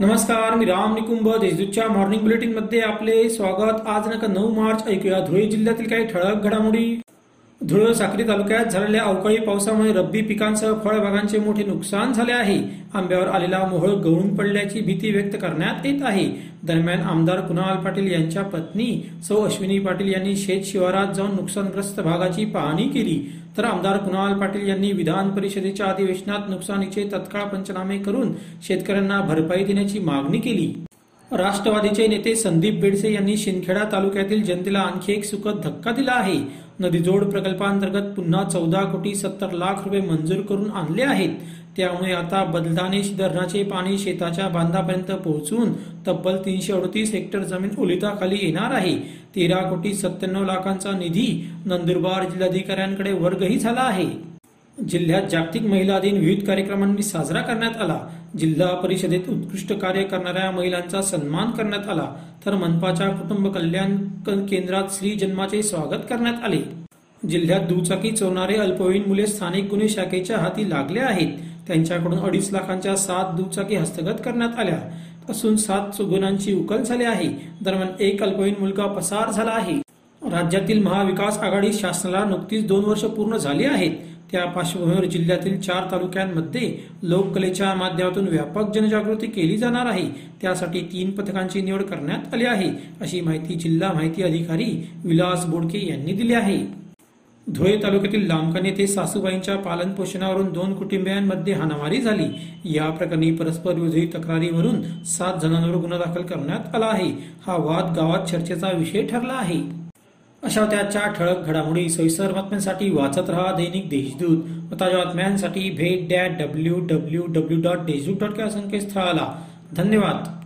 नमस्कार मी राम निकुंभ देशदूतच्या मॉर्निंग बुलेटिनमध्ये आपले स्वागत. आज नका नऊ मार्च ऐकूया धुळे जिल्ह्यातील काही ठळक घडामोडी. धुळे साक्री तालुक्यात झालेल्या अवकाळी पावसामुळे रब्बी पिकांसह फळबागांचे मोठे नुकसान झाले आहे. आंब्यावर आलेला मोहळ गळून पडल्याची भीती व्यक्त करण्यात येत आहे. दरम्यान आमदार कुणाल पाटील यांच्या पत्नी सौ अश्विनी पाटील यांनी शेत शिवारात जाऊन नुकसानग्रस्त भागाची पाहणी केली. तर आमदार कुणाल पाटील यांनी विधान परिषदेच्या अधिवेशनात नुकसानीचे तत्काळ पंचनामे करून शेतकऱ्यांना भरपाई देण्याची मागणी केली. राष्ट्रवादीचे नेते संदीप बेडसे यांनी शिंदखेडा तालुक्यातील जनतेला आणखी एक सुखद धक्का दिला आहे. नदीजोड प्रकल्पांतर्गत पुन्हा चौदा कोटी सत्तर लाख रुपये मंजूर करून आणले आहेत. त्यामुळे आता बदलानेश धरणाचे पाणी शेताच्या बांधापर्यंत पोहोचून तब्बल तीनशे अडतीस हेक्टर जमीन ओलिताखाली येणार आहे. तेरा कोटी सत्त्याण्णव लाखांचा निधी नंदुरबार जिल्हाधिकाऱ्यांकडे वर्गही झाला आहे. जिल्ह्यात जागतिक महिला दिन विविध कार्यक्रमांनी साजरा करण्यात आला. जिल्हा परिषदेत उत्कृष्ट कार्य करणाऱ्या महिलांचा सन्मान करण्यात आला. तर मनपाच्या कुटुंब कल्याण केंद्रात श्री जन्माचे स्वागत करण्यात आले. जिल्ह्यात दुचाकी चोरणारे अल्पवयीन मुले स्थानिक गुन्हे शाखेच्या हाती लागले आहेत. त्यांच्याकडून अडीच लाखांच्या सात दुचाकी हस्तगत करण्यात आल्या. असून सात गुन्ह्यांची उकल झाली आहे. दरम्यान एक अल्पवयीन मुलगा पसार झाला आहे. राज्यातील महाविकास आघाडी शासनाला नुकतीच दोन वर्ष पूर्ण झाली आहेत. त्या पार्श्वभूमीवर जिल्ह्यातील चार तालुक्यांमध्ये लोककलेच्या माध्यमातून व्यापक जनजागृती केली जाणार आहे. त्यासाठी तीन पथकांची निवड करण्यात आली आहे अशी माहिती जिल्हा माहिती अधिकारी विलास बोडके यांनी दिली आहे. धुळे तालुक्यातील लांबकाने ते सासूबाईंच्या पालन पोषणावरून दोन कुटुंबियांमध्ये हाणामारी झाली. या प्रकरणी परस्पर विरोधी तक्रारीवरून सात जणांवर गुन्हा दाखल करण्यात आला आहे. हा वाद गावात चर्चेचा विषय ठरला आहे. अशा त्याच्या ठळक घडामोडी सविस्तर बातम्यांसाठी वाचत रहा दैनिक देशदूत. व ताज्या बातम्यांसाठी भेट that W W W dot Deshdoot dot या संकेतस्थळाला. धन्यवाद.